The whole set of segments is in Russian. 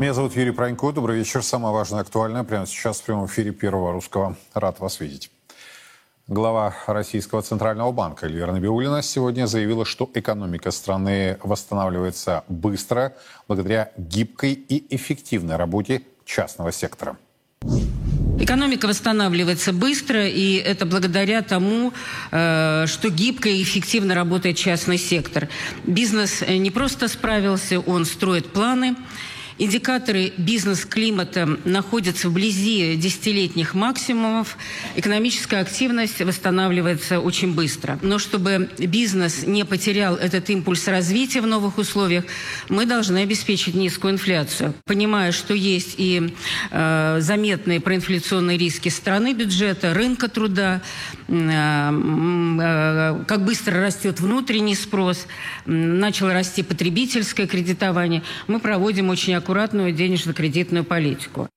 Меня зовут Юрий Пронько. Добрый вечер. Самое важное актуальное прямо сейчас в прямом эфире Первого Русского. Рад вас видеть. Глава Российского Центрального банка Эльвира Набиулина сегодня заявила, что экономика страны восстанавливается быстро благодаря гибкой и эффективной работе частного сектора. Экономика восстанавливается быстро, и это благодаря тому, э, что гибко и эффективно работает частный сектор. Бизнес не просто справился, он строит планы, Индикаторы бизнес-климата находятся вблизи десятилетних максимумов. Экономическая активность восстанавливается очень быстро. Но чтобы бизнес не потерял этот импульс развития в новых условиях, мы должны обеспечить низкую инфляцию. Понимая, что есть и э, заметные проинфляционные риски страны, бюджета, рынка труда, э, э, как быстро растет внутренний спрос, начало расти потребительское кредитование, мы проводим очень аккуратно аккуратную денежно-кредитную политику.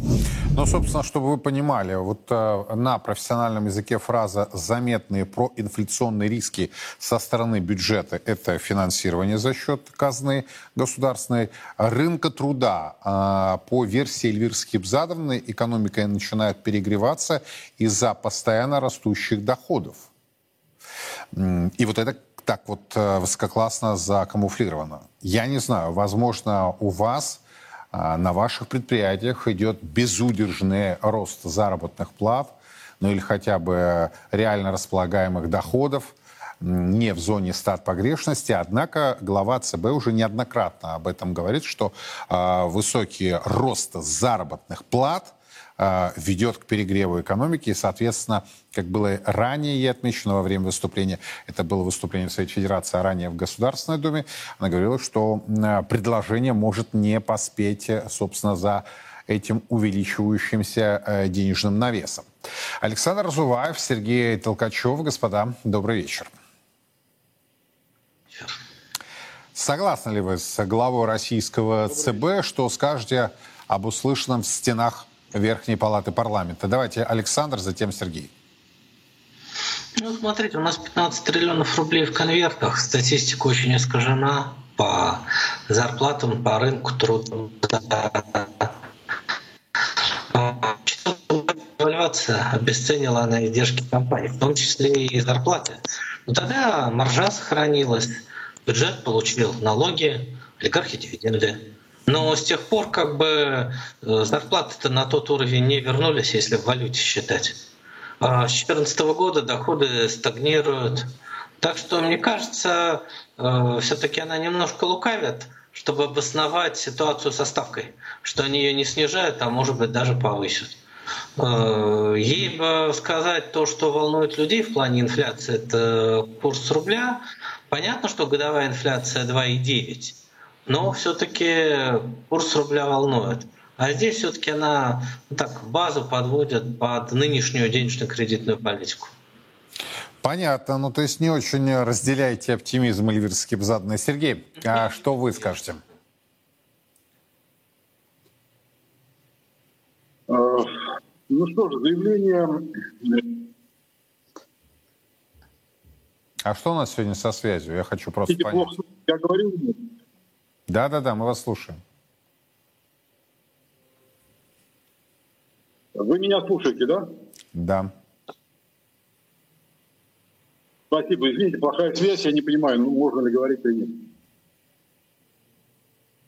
Ну, собственно, чтобы вы понимали, вот э, на профессиональном языке фраза «заметные проинфляционные риски со стороны бюджета» — это финансирование за счет казны государственной. Рынка труда э, по версии Эльвиры Скибзадовны экономика начинает перегреваться из-за постоянно растущих доходов. И вот это так вот э, высококлассно закамуфлировано. Я не знаю, возможно, у вас э, на ваших предприятиях идет безудержный рост заработных плат, ну или хотя бы реально располагаемых доходов, не в зоне стат погрешности, однако глава ЦБ уже неоднократно об этом говорит, что э, высокий рост заработных плат – ведет к перегреву экономики. И, соответственно, как было ранее и отмечено во время выступления, это было выступление в Совете Федерации, а ранее в Государственной Думе, она говорила, что э, предложение может не поспеть, э, собственно, за этим увеличивающимся денежным навесом. Александр Разуваев, Сергей Толкачев. Господа, добрый вечер. Согласны ли вы с главой российского ЦБ, что скажете об услышанном в стенах Верхней Палаты парламента. Давайте Александр, затем Сергей. Ну, смотрите, у нас 15 триллионов рублей в конвертах. Статистика очень искажена по зарплатам, по рынку труда. Девальвация обесценила на издержки компании, в том числе и зарплаты. Но тогда маржа сохранилась, бюджет получил налоги, олигархи дивиденды. Но с тех пор как бы э, зарплаты-то на тот уровень не вернулись, если в валюте считать. А с 2014 года доходы стагнируют. Так что, мне кажется, э, все-таки она немножко лукавит, чтобы обосновать ситуацию со ставкой, что они ее не снижают, а может быть даже повысят. Э, ей бы сказать то, что волнует людей в плане инфляции, это курс рубля. Понятно, что годовая инфляция 2,9 но все-таки курс рубля волнует. А здесь все-таки она ну, так базу подводит под нынешнюю денежно-кредитную политику. Понятно. Ну, то есть не очень разделяете оптимизм Эльвиры Скибзадной. Сергей, а что вы скажете? А, ну что ж, заявление... А что у нас сегодня со связью? Я хочу просто Видите, понять. Плохо, я говорю, да-да-да, мы вас слушаем. Вы меня слушаете, да? Да. Спасибо. Извините, плохая связь, я не понимаю, ну, можно ли говорить или нет.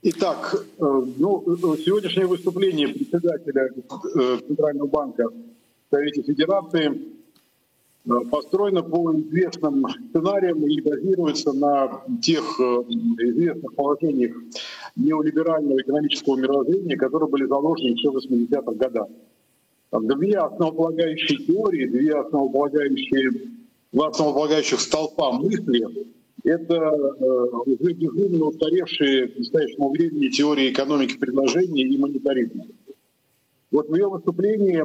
Итак, э, ну, сегодняшнее выступление председателя э, Центрального банка в Совете Федерации Э, построена по известным сценариям и базируется на тех э, известных положениях неолиберального экономического мировоззрения, которые были заложены еще в 80-х годах. Две основополагающие теории, две основополагающие, два основополагающих столпа мысли – это э, уже безумно устаревшие к настоящему времени теории экономики предложения и монетаризма. Вот в ее выступлении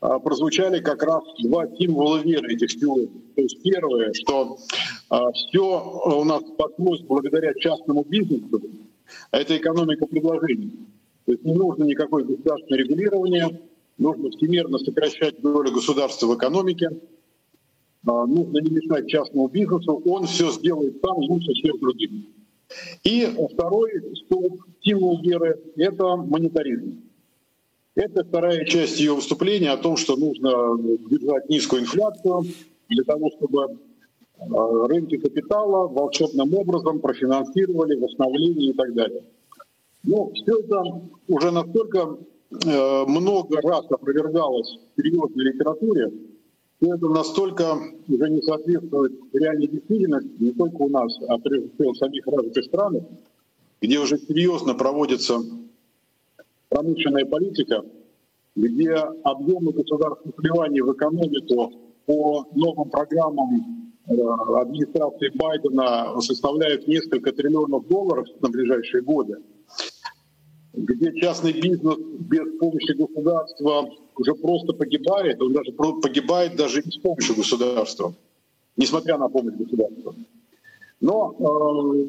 прозвучали как раз два символа веры этих теорий. То есть первое, что а, все у нас подшлось благодаря частному бизнесу, а это экономика предложений. То есть не нужно никакое государственное регулирование, нужно всемирно сокращать долю государства в экономике, а, нужно не мешать частному бизнесу, он все сделает сам лучше всех других. И второй столб символ веры — это монетаризм. Это вторая часть ее выступления о том, что нужно держать низкую инфляцию для того, чтобы а, рынки капитала волшебным образом профинансировали восстановление и так далее. Ну, все это уже настолько э, много раз опровергалось в серьезной литературе, что это настолько уже не соответствует реальной действительности, не только у нас, а прежде всего в самих развитых странах, где уже серьезно проводится промышленная политика, где объемы государственных вливаний в экономику по новым программам э, администрации Байдена составляют несколько триллионов долларов на ближайшие годы, где частный бизнес без помощи государства уже просто погибает, он даже погибает даже и с помощью государства, несмотря на помощь государства. Но э,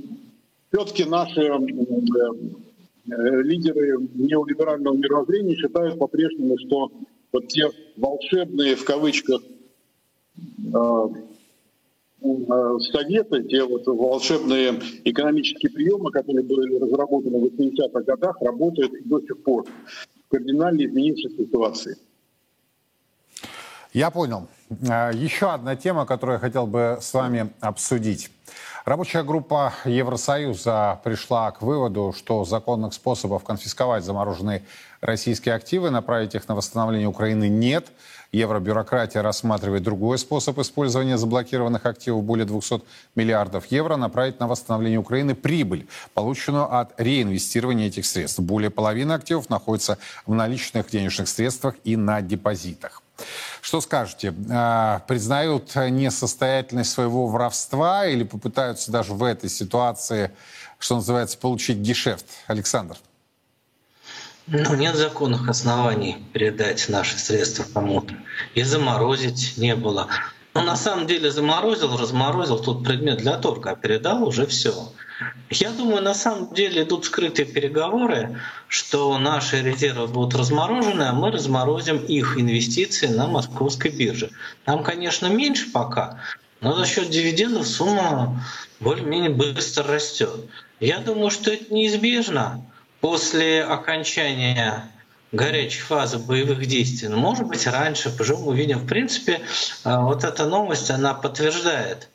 все-таки наши Э, лидеры неолиберального мировоззрения считают по-прежнему, что вот те волшебные, в кавычках, э, э, советы, те вот волшебные экономические приемы, которые были разработаны в 80-х годах, работают до сих пор в кардинально изменившей ситуации. Я понял. Еще одна тема, которую я хотел бы с вами обсудить. Рабочая группа Евросоюза пришла к выводу, что законных способов конфисковать замороженные российские активы, направить их на восстановление Украины нет. Евробюрократия рассматривает другой способ использования заблокированных активов более 200 миллиардов евро, направить на восстановление Украины прибыль, полученную от реинвестирования этих средств. Более половины активов находится в наличных денежных средствах и на депозитах. Что скажете? А, признают несостоятельность своего воровства или попытаются даже в этой ситуации, что называется, получить гешефт? Александр. Ну, нет законных оснований передать наши средства кому-то. И заморозить не было. Но на самом деле заморозил, разморозил тот предмет для торга, а передал уже все. Я думаю, на самом деле идут скрытые переговоры, что наши резервы будут разморожены, а мы разморозим их инвестиции на московской бирже. Там, конечно, меньше пока, но за счет дивидендов сумма более-менее быстро растет. Я думаю, что это неизбежно после окончания горячей фазы боевых действий. Но, может быть, раньше, поживем увидим. В принципе, э, вот эта новость, она подтверждает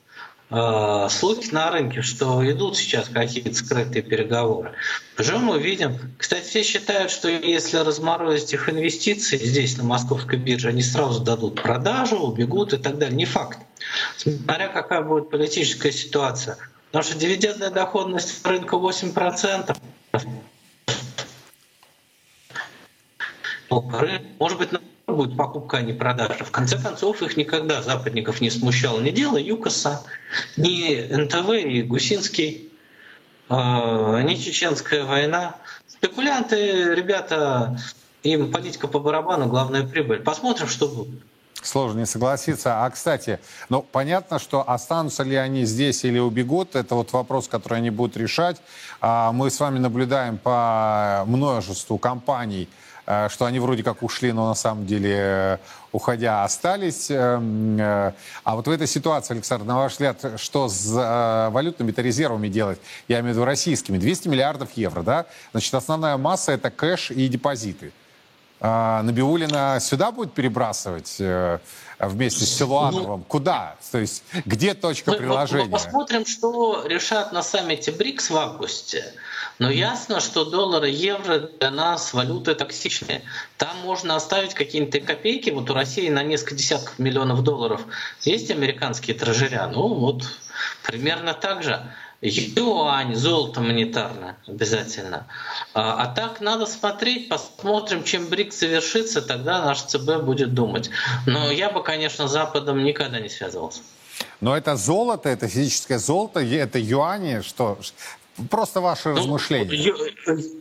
э, слухи на рынке, что идут сейчас какие-то скрытые переговоры. Поживем увидим. Кстати, все считают, что если разморозить их инвестиции здесь, на московской бирже, они сразу дадут продажу, убегут и так далее. Не факт. Смотря какая будет политическая ситуация. Потому что дивидендная доходность рынка 8%. Может быть, будет покупка, а не продажа. В конце концов, их никогда западников не смущало ни дело ЮКОСа, ни НТВ и Гусинский, а, ни Чеченская война. Спекулянты, ребята, им политика по барабану, главная прибыль. Посмотрим, что будет. Сложно не согласиться. А, кстати, ну, понятно, что останутся ли они здесь или убегут, это вот вопрос, который они будут решать. А, мы с вами наблюдаем по множеству компаний, Э, что они вроде как ушли, но на самом деле, э, уходя, остались. Эм, э, а вот в этой ситуации, Александр, на ваш взгляд, что с валютными-то резервами делать? Я имею в виду российскими. 200 миллиардов евро, да? Значит, основная масса – это кэш и депозиты. Набиулина сюда будет перебрасывать вместе с Силуановым? Ну, Куда? То есть где точка мы, приложения? Мы посмотрим, что решат на саммите БРИКС в августе. Но ясно, что доллар и евро для нас валюты токсичные. Там можно оставить какие-то копейки. Вот у России на несколько десятков миллионов долларов есть американские тражеря. Ну вот примерно так же. Юань, золото монетарное обязательно. А, а так надо смотреть, посмотрим, чем БРИК завершится, тогда наш ЦБ будет думать. Но я бы, конечно, Западом никогда не связывался. Но это золото, это физическое золото, это юани, что Просто ваши ну, размышления. Ю,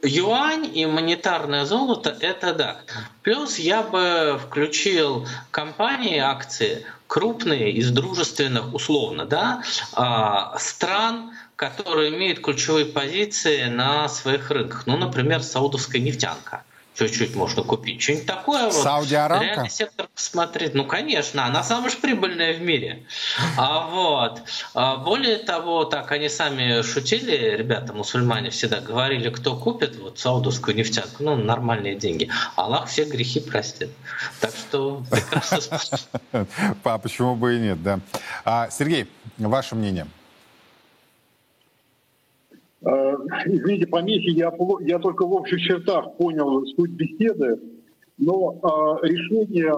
юань и монетарное золото – это да. Плюс я бы включил компании, акции крупные из дружественных, условно, да, а, стран, которые имеют ключевые позиции на своих рынках. Ну, например, саудовская нефтянка. Чуть-чуть можно купить. Что-нибудь такое вот. Саудиарамка? Реальный сектор посмотреть. Ну, конечно, она самая же прибыльная в мире. А вот. А более того, так они сами шутили, ребята, мусульмане всегда говорили, кто купит вот саудовскую нефтянку, ну, нормальные деньги. Аллах все грехи простит. Так что прекрасно А почему бы и нет, да. А, Сергей, ваше мнение? Э, извините, помехи, я, я только в общих чертах понял суть беседы, но э, решение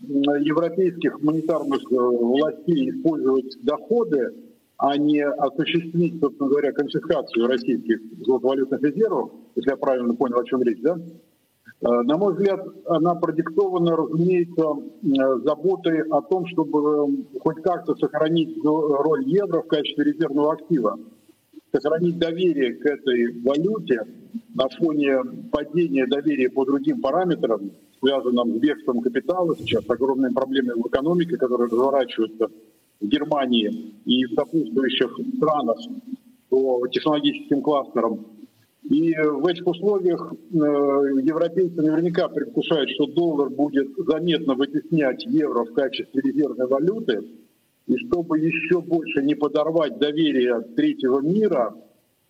европейских монетарных э, властей использовать доходы, а не осуществить, собственно говоря, конфискацию российских золотовалютных резервов, если я правильно понял, о чем речь, да? На мой взгляд, она продиктована, разумеется, заботой о том, чтобы хоть как-то сохранить роль евро в качестве резервного актива сохранить доверие к этой валюте на фоне падения доверия по другим параметрам, связанным с бегством капитала, сейчас огромные проблемы в экономике, которые разворачиваются в Германии и в сопутствующих странах по технологическим кластерам. И в этих условиях э, европейцы наверняка предвкушают, что доллар будет заметно вытеснять евро в качестве резервной валюты, и чтобы еще больше не подорвать доверие третьего мира,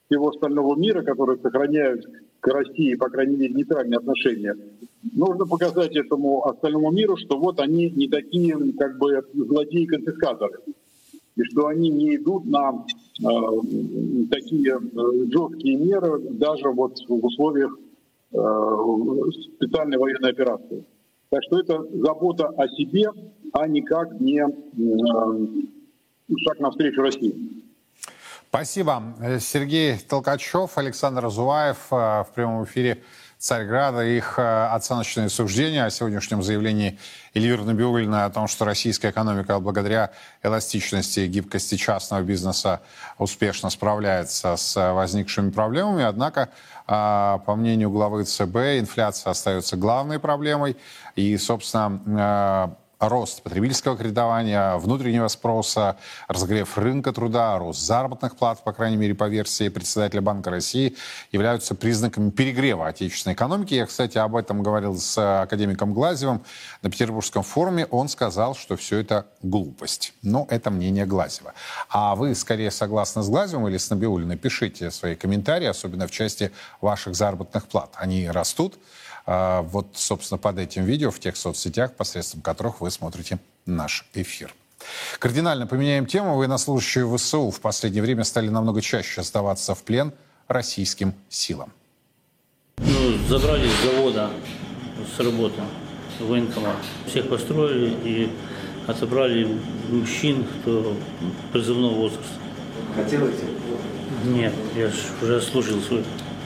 всего остального мира, который сохраняют к России, по крайней мере, нейтральные отношения, нужно показать этому остальному миру, что вот они не такие, как бы, злодеи-конфискаторы. И что они не идут на э, такие э, жесткие меры даже вот в условиях э, специальной военной операции. Так что это забота о себе, а никак не шаг навстречу России. Спасибо. Сергей Толкачев, Александр Разуваев э, в прямом эфире Царьграда. Их э, оценочные суждения о сегодняшнем заявлении Эльвиры Набиулиной о том, что российская экономика благодаря эластичности и гибкости частного бизнеса успешно справляется с возникшими проблемами. Однако, э, по мнению главы ЦБ, инфляция остается главной проблемой. И, собственно, рост потребительского кредитования, внутреннего спроса, разогрев рынка труда, рост заработных плат, по крайней мере, по версии председателя Банка России, являются признаками перегрева отечественной экономики. Я, кстати, об этом говорил с академиком Глазевым на Петербургском форуме. Он сказал, что все это глупость. Но это мнение Глазева. А вы скорее согласны с Глазевым или с Набиулиной? Пишите свои комментарии, особенно в части ваших заработных плат. Они растут, вот, собственно, под этим видео в тех соцсетях, посредством которых вы смотрите наш эфир. Кардинально поменяем тему. Военнослужащие ВСУ в последнее время стали намного чаще сдаваться в плен российским силам. Ну, забрали с завода, с работы военкомат. Всех построили и отобрали мужчин, кто призывного возраста. Хотел идти? Нет, я ж уже служил свой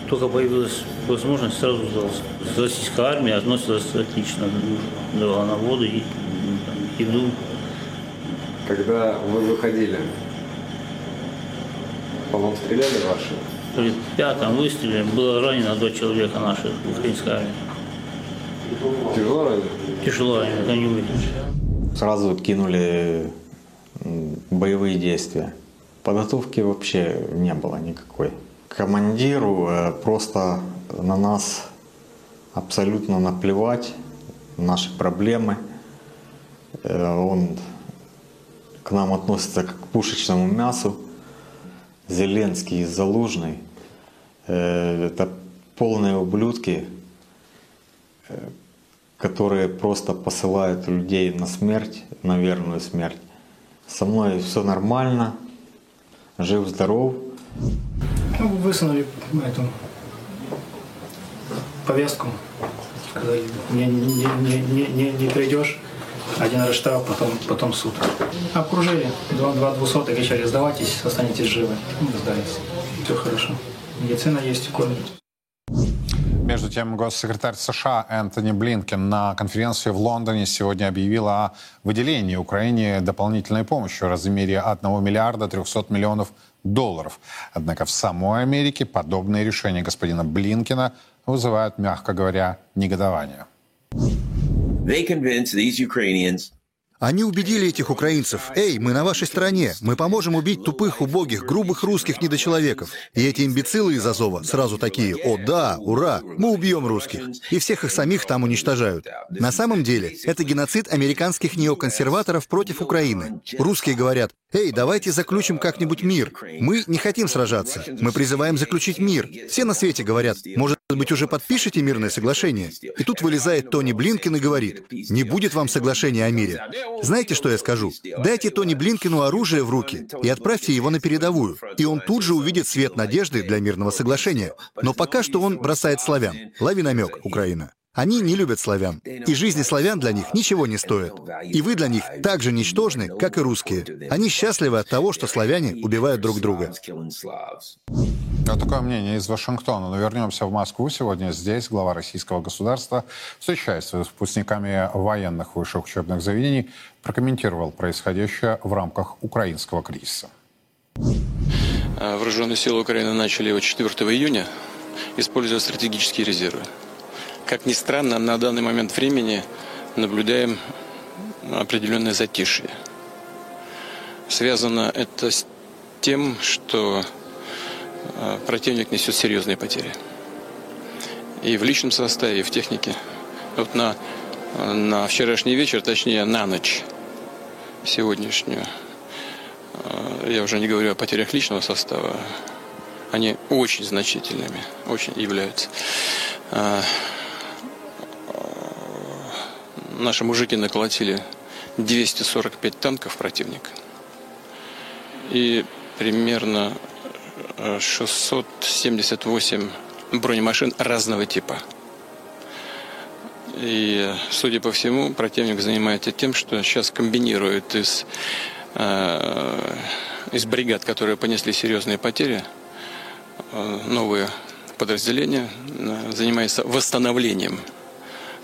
только появилась возможность, сразу сдался. Российская армия относилась отлично, давала на воду и еду. Когда вы выходили, по вам стреляли ваши? При пятом выстреле было ранено два человека наших украинской армии. Тяжело ранено? Тяжело ранено, они умерли. Сразу кинули боевые действия. Подготовки вообще не было никакой командиру э, просто на нас абсолютно наплевать, наши проблемы. Э, он к нам относится как к пушечному мясу. Зеленский и Залужный э, – это полные ублюдки, которые просто посылают людей на смерть, на верную смерть. Со мной все нормально, жив-здоров. Ну, высунули эту повестку. Сказали, не, не, не, не, не, не придешь, один раз штраф, потом, потом суд. Окружили, два, два двухсотых кричали, сдавайтесь, останетесь живы. Мы сдались. Все хорошо. Медицина есть, кормят. Между тем, госсекретарь США Энтони Блинкен на конференции в Лондоне сегодня объявил о выделении Украине дополнительной помощи в размере 1 миллиарда 300 миллионов долларов. Однако в самой Америке подобные решения господина Блинкина вызывают, мягко говоря, негодование. They convince these Ukrainians Они убедили этих украинцев, «Эй, мы на вашей стороне, мы поможем убить тупых, убогих, грубых русских недочеловеков». И эти имбецилы из Азова сразу такие, «О да, ура, мы убьем русских». И всех их самих там уничтожают. На самом деле, это геноцид американских неоконсерваторов против Украины. Русские говорят, «Эй, давайте заключим как-нибудь мир. Мы не хотим сражаться, мы призываем заключить мир». Все на свете говорят, «Может быть, уже подпишите мирное соглашение?» И тут вылезает Тони Блинкен и говорит, «Не будет вам соглашения о мире». Знаете, что я скажу? Дайте Тони Блинкину оружие в руки и отправьте его на передовую, и он тут же увидит свет надежды для мирного соглашения. Но пока что он бросает славян. Лови намек, Украина. Они не любят славян, и жизни славян для них ничего не стоит. И вы для них так же ничтожны, как и русские. Они счастливы от того, что славяне убивают друг друга. Вот такое мнение из Вашингтона. Но вернемся в Москву. Сегодня здесь глава российского государства, встречаясь с выпускниками военных высших учебных заведений, прокомментировал происходящее в рамках украинского кризиса. Вооруженные силы Украины начали его 4 июня, используя стратегические резервы. Как ни странно, на данный момент времени наблюдаем определенное затишье. Связано это с тем, что противник несет серьезные потери. И в личном составе, и в технике. Вот на, на вчерашний вечер, точнее на ночь сегодняшнюю, я уже не говорю о потерях личного состава, они очень значительными, очень являются. Наши мужики наколотили 245 танков противника. И примерно 678 бронемашин разного типа. И, судя по всему, противник занимается тем, что сейчас комбинирует из, э, из бригад, которые понесли серьезные потери, э, новые подразделения, э, занимается восстановлением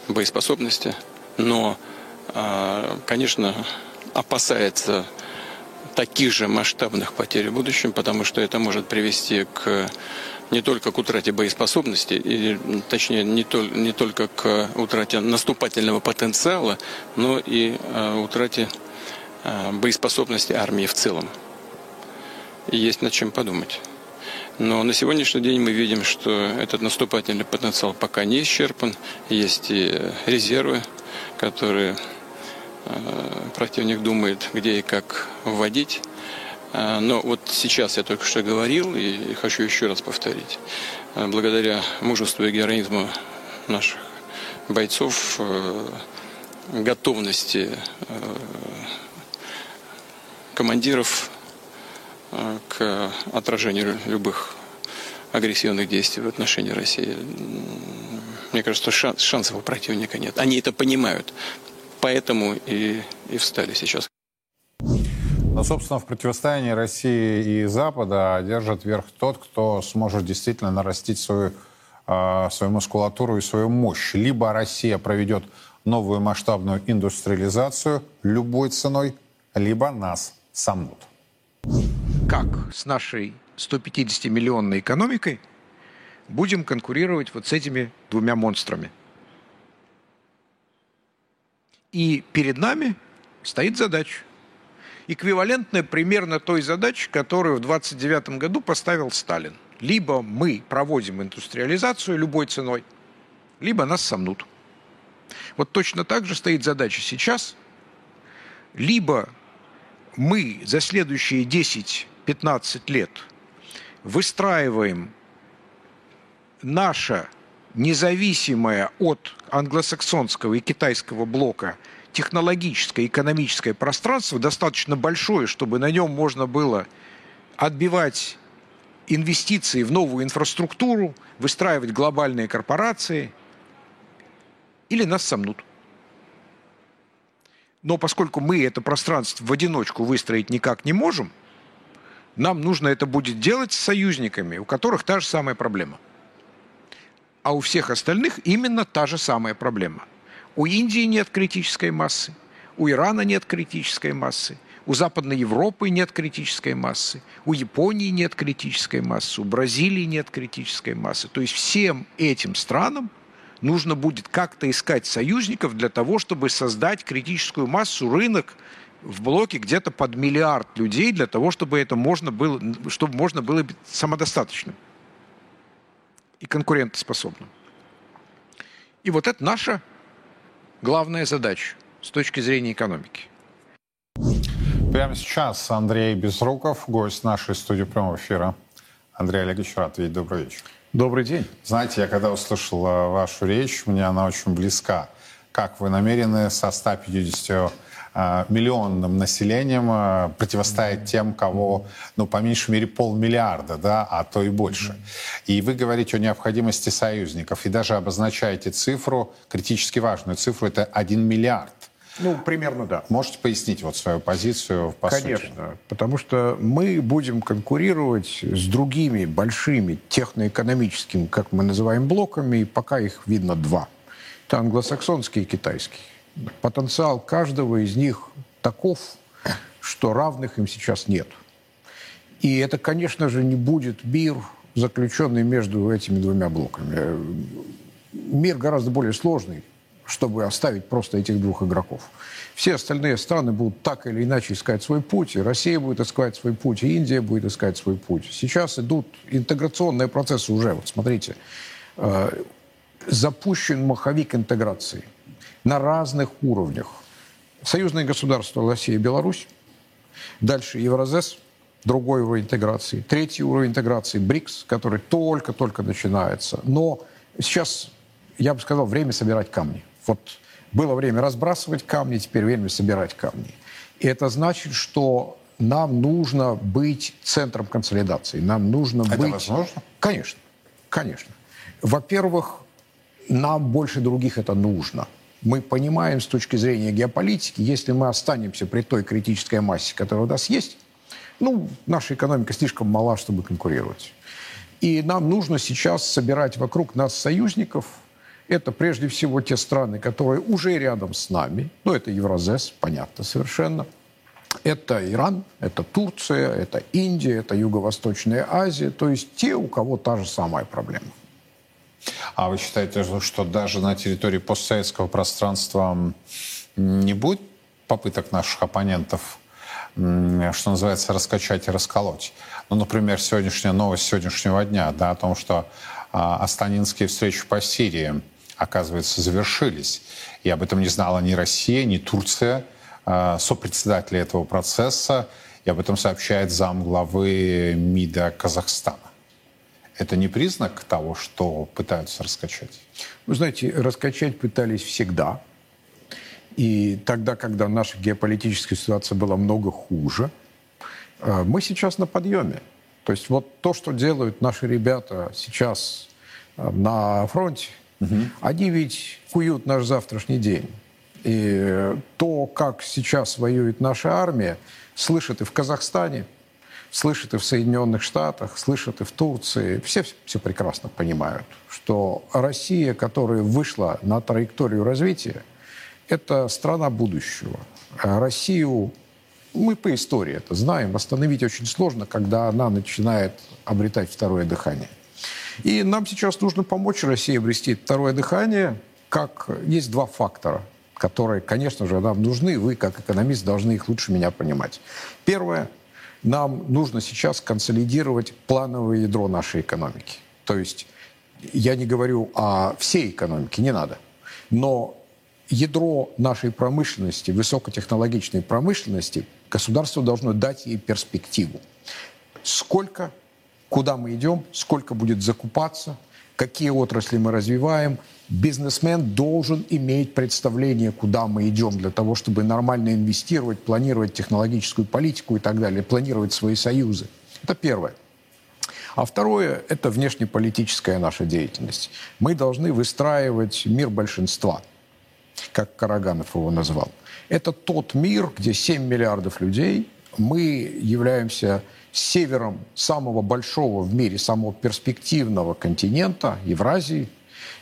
боеспособности, но, э, конечно, опасается таких же масштабных потерь в будущем, потому что это может привести к не только к утрате боеспособности, или, точнее, не, то, не только к утрате наступательного потенциала, но и э, утрате э, боеспособности армии в целом. И есть над чем подумать. Но на сегодняшний день мы видим, что этот наступательный потенциал пока не исчерпан. Есть и резервы, которые Э, противник думает, где и как вводить. Э, но вот сейчас я только что говорил и хочу еще раз повторить. Э, благодаря мужеству и героизму наших бойцов, готовности командиров к отражению любых агрессивных действий в отношении России. Мне кажется, что шансов у противника нет. Они это понимают поэтому и, и встали сейчас. Но, собственно, в противостоянии России и Запада держит верх тот, кто сможет действительно нарастить свою, э, свою мускулатуру и свою мощь. Либо Россия проведет новую масштабную индустриализацию любой ценой, либо нас сомнут. Как с нашей 150-миллионной экономикой будем конкурировать вот с этими двумя монстрами – и перед нами стоит задача, эквивалентная примерно той задаче, которую в 29 году поставил Сталин. Либо мы проводим индустриализацию любой ценой, либо нас сомнут. Вот точно так же стоит задача сейчас. Либо мы за следующие 10-15 лет выстраиваем наше независимое от англосаксонского и китайского блока технологическое, экономическое пространство достаточно большое, чтобы на нем можно было отбивать инвестиции в новую инфраструктуру, выстраивать глобальные корпорации, или нас сомнут. Но поскольку мы это пространство в одиночку выстроить никак не можем, нам нужно это будет делать с союзниками, у которых та же самая проблема – а у всех остальных именно та же самая проблема. У Индии нет критической массы, у Ирана нет критической массы, у Западной Европы нет критической массы, у Японии нет критической массы, у Бразилии нет критической массы. То есть всем этим странам нужно будет как-то искать союзников для того, чтобы создать критическую массу, рынок в блоке где-то под миллиард людей для того, чтобы это можно было, чтобы можно было быть самодостаточным и конкурентоспособным. И вот это наша главная задача с точки зрения экономики. Прямо сейчас Андрей Безруков, гость нашей студии прямого эфира. Андрей Олегович, рад видеть. Добрый вечер. Добрый день. Знаете, я когда услышал э, вашу речь, мне она очень близка. Как вы намерены со 150 э, миллионным населением э, противостоять тем, кого, ну, по меньшей мере, полмиллиарда, да, а то и больше. И вы говорите о необходимости союзников, и даже обозначаете цифру, критически важную цифру, это 1 миллиард. Ну, примерно да. Можете пояснить вот свою позицию? По Конечно, сути? потому что мы будем конкурировать с другими большими техноэкономическими, как мы называем, блоками, и пока их видно два. Это англосаксонский и китайский. Потенциал каждого из них таков, что равных им сейчас нет. И это, конечно же, не будет мир, заключенный между этими двумя блоками. Мир гораздо более сложный, чтобы оставить просто этих двух игроков. Все остальные страны будут так или иначе искать свой путь, и Россия будет искать свой путь, и Индия будет искать свой путь. Сейчас идут интеграционные процессы уже. Вот смотрите, э, запущен маховик интеграции на разных уровнях. Союзные государства Россия и Беларусь, дальше Евразес, другой уровень интеграции, третий уровень интеграции БРИКС, который только-только начинается. Но сейчас, я бы сказал, время собирать камни. Вот было время разбрасывать камни, теперь время собирать камни. И это значит, что нам нужно быть центром консолидации. Нам нужно это быть... возможно? Конечно, конечно. Во-первых, нам больше других это нужно. Мы понимаем с точки зрения геополитики, если мы останемся при той критической массе, которая у нас есть, ну, наша экономика слишком мала, чтобы конкурировать. И нам нужно сейчас собирать вокруг нас союзников – это прежде всего те страны, которые уже рядом с нами. Ну, это Евразес, понятно совершенно. Это Иран, это Турция, это Индия, это Юго-Восточная Азия. То есть те, у кого та же самая проблема. А вы считаете, что даже на территории постсоветского пространства не будет попыток наших оппонентов, что называется, раскачать и расколоть? Ну, например, сегодняшняя новость сегодняшнего дня да, о том, что а, астанинские встречи по Сирии оказывается, завершились. И об этом не знала ни Россия, ни Турция, э, сопредседатели этого процесса. И об этом сообщает зам главы МИДа Казахстана. Это не признак того, что пытаются раскачать? Вы знаете, раскачать пытались всегда. И тогда, когда наша геополитическая ситуация была много хуже, э, мы сейчас на подъеме. То есть вот то, что делают наши ребята сейчас э, на фронте, Угу. Они ведь куют наш завтрашний день. И то, как сейчас воюет наша армия, слышат и в Казахстане, слышат и в Соединенных Штатах, слышат и в Турции. Все все прекрасно понимают, что Россия, которая вышла на траекторию развития, это страна будущего. Россию, мы по истории это знаем, остановить очень сложно, когда она начинает обретать второе дыхание. И нам сейчас нужно помочь России обрести второе дыхание, как есть два фактора, которые, конечно же, нам нужны. Вы, как экономист, должны их лучше меня понимать. Первое. Нам нужно сейчас консолидировать плановое ядро нашей экономики. То есть я не говорю о всей экономике, не надо. Но ядро нашей промышленности, высокотехнологичной промышленности, государство должно дать ей перспективу. Сколько куда мы идем, сколько будет закупаться, какие отрасли мы развиваем. Бизнесмен должен иметь представление, куда мы идем, для того, чтобы нормально инвестировать, планировать технологическую политику и так далее, планировать свои союзы. Это первое. А второе – это внешнеполитическая наша деятельность. Мы должны выстраивать мир большинства, как Караганов его назвал. Это тот мир, где 7 миллиардов людей, мы являемся севером самого большого в мире, самого перспективного континента, Евразии.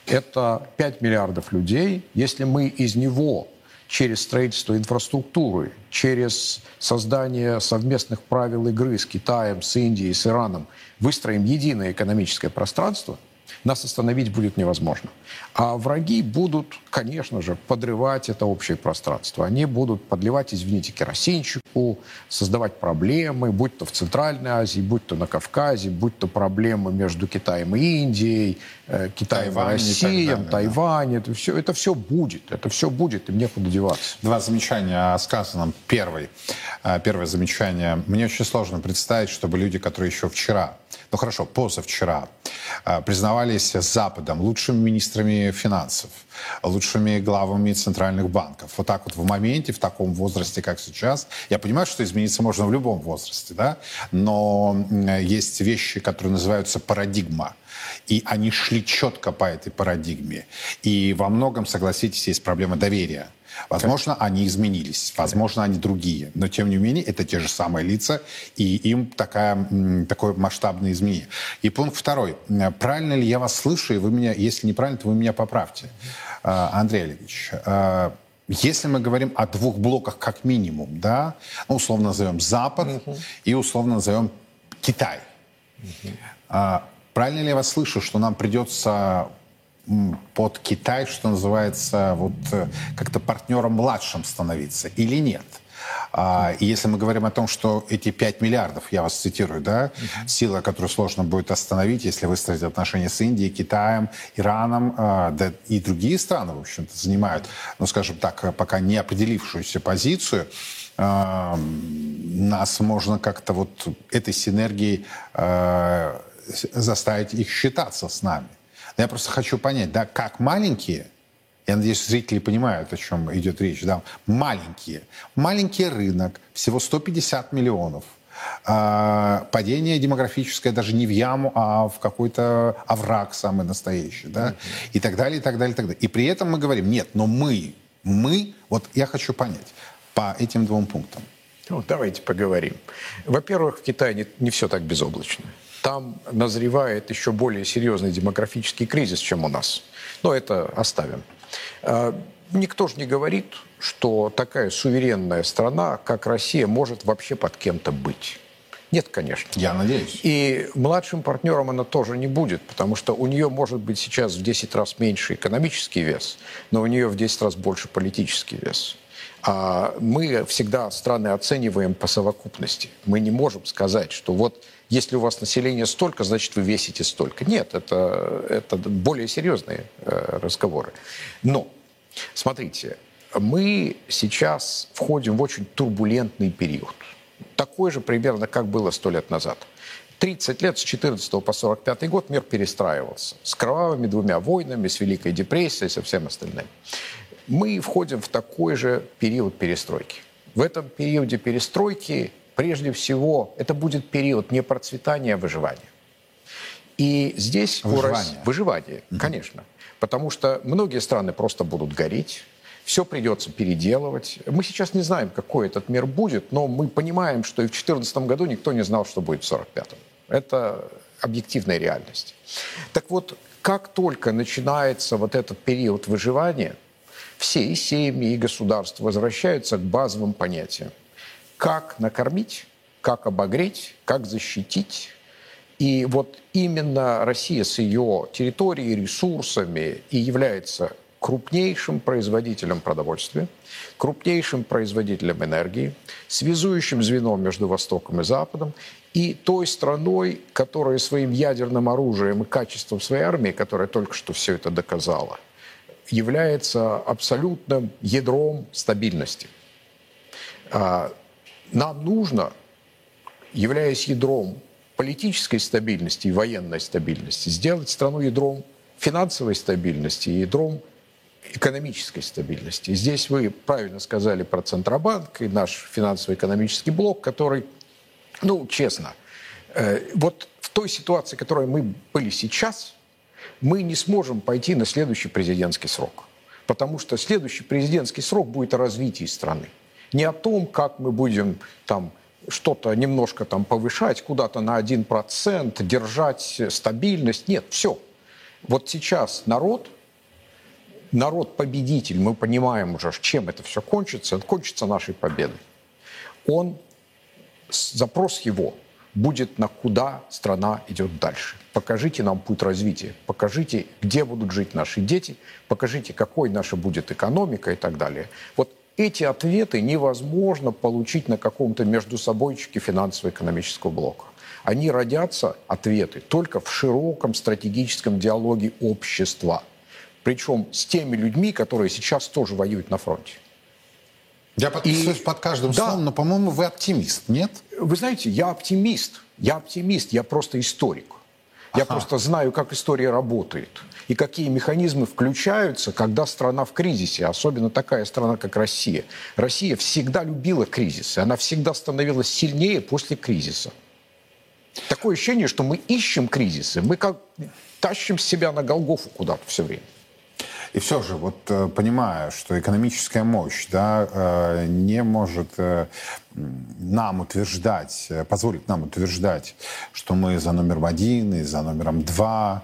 Это 5 миллиардов людей. Если мы из него через строительство инфраструктуры, через создание совместных правил игры с Китаем, с Индией, с Ираном выстроим единое экономическое пространство, нас остановить будет невозможно. А враги будут, конечно же, подрывать это общее пространство. Они будут подливать, извините, керосинчику, создавать проблемы, будь то в Центральной Азии, будь то на Кавказе, будь то проблемы между Китаем и Индией, э, Китаем Тайвань и и Россией, далее, Тайвань. Это все, это все будет, это все будет, им некуда деваться. Два замечания о сказанном. Первый. А, Первое замечание. Мне очень сложно представить, чтобы люди, которые еще вчера, ну хорошо, позавчера, а, признавались Западом лучшими министрами финансов, лучшими главами центральных банков. Вот так вот в моменте, в таком возрасте, как сейчас. Я понимаю, что измениться можно в любом возрасте, да? но есть вещи, которые называются парадигма. И они шли четко по этой парадигме. И во многом, согласитесь, есть проблема доверия. Возможно, они изменились, возможно, они другие, но тем не менее это те же самые лица, и им такая, такое масштабное изменение. И пункт второй. Правильно ли я вас слышу, и вы меня, если неправильно, то вы меня поправьте. А, Андрей Олегович, а, если мы говорим о двух блоках как минимум, да, ну, условно назовем Запад и условно назовем Китай. А, правильно ли я вас слышу, что нам придется под Китай, что называется, вот э, как-то партнером младшим становиться или нет? А, и если мы говорим о том, что эти 5 миллиардов, я вас цитирую, да, сила, которую сложно будет остановить, если выстроить отношения с Индией, Китаем, Ираном, а, да и другие страны, в общем-то, занимают, ну, скажем так, пока не определившуюся позицию, а, нас можно как-то вот этой синергией а, заставить их считаться с нами. Я просто хочу понять, да, как маленькие, я надеюсь, зрители понимают, о чем идет речь, да, маленькие, маленький рынок, всего 150 миллионов, а, падение демографическое даже не в яму, а в какой-то овраг самый настоящий, да, и так далее, и так далее, и так далее. И при этом мы говорим, нет, но мы, мы, вот я хочу понять по этим двум пунктам. Ну, давайте поговорим. Во-первых, в Китае не, не все так безоблачно. Там назревает еще более серьезный демографический кризис, чем у нас. Но это оставим. А, Никто же не говорит, что такая суверенная страна, как Россия, может вообще под кем-то быть. Нет, конечно. Я надеюсь. И младшим партнером она тоже не будет, потому что у нее может быть сейчас в 10 раз меньше экономический вес, но у нее в 10 раз больше политический вес. А мы всегда страны оцениваем по совокупности. Мы не можем сказать, что вот если у вас население столько, значит вы весите столько. Нет, это, это более серьезные э, разговоры. Но, смотрите, мы сейчас входим в очень турбулентный период. Такой же примерно, как было сто лет назад. 30 лет, с 14 по 45 год мир перестраивался. С кровавыми двумя войнами, с Великой депрессией, со всем остальным. Мы входим в такой же период перестройки. В этом периоде перестройки, прежде всего, это будет период не процветания, а выживания. И здесь Выживание. России- выживание, конечно. Потому что многие страны просто будут гореть, все придется переделывать. Мы сейчас не знаем, какой этот мир будет, но мы понимаем, что и в 2014 году никто не знал, что будет в 1945. Это объективная реальность. Так вот, как только начинается вот этот период выживания, все и семьи, и государства возвращаются к базовым понятиям. Как накормить, как обогреть, как защитить. И вот именно Россия с ее территорией, ресурсами и является крупнейшим производителем продовольствия, крупнейшим производителем энергии, связующим звеном между Востоком и Западом и той страной, которая своим ядерным оружием и качеством своей армии, которая только что все это доказала, является абсолютным ядром стабильности. Нам нужно, являясь ядром политической стабильности и военной стабильности, сделать страну ядром финансовой стабильности и ядром экономической стабильности. Здесь вы правильно сказали про Центробанк и наш финансово-экономический блок, который, ну, честно, э, вот в той ситуации, в которой мы были сейчас, мы не сможем пойти на следующий президентский срок. Потому что следующий президентский срок будет о развитии страны. Не о том, как мы будем там что-то немножко там повышать, куда-то на 1%, держать стабильность. Нет, все. Вот сейчас народ, народ-победитель, мы понимаем уже, чем это все кончится, это кончится нашей победой. Он, запрос его будет на куда страна идет дальше. Покажите нам путь развития, покажите, где будут жить наши дети, покажите, какой наша будет экономика и так далее. Вот эти ответы невозможно получить на каком-то между собойчике финансово-экономического блока. Они родятся, ответы, только в широком стратегическом диалоге общества. Причем с теми людьми, которые сейчас тоже воюют на фронте. Я подписываюсь и... под каждым да. словом, но, по-моему, вы оптимист, нет? Вы знаете, я оптимист. Я оптимист, я просто историк. Я ага. просто знаю, как история работает и какие механизмы включаются, когда страна в кризисе, особенно такая страна, как Россия. Россия всегда любила кризисы, она всегда становилась сильнее после кризиса. Такое ощущение, что мы ищем кризисы, мы как тащим себя на Голгофу куда-то все время. И все же, вот э, понимая, что экономическая мощь да, э, не может э, нам утверждать, позволить нам утверждать, что мы за номером один и за номером два,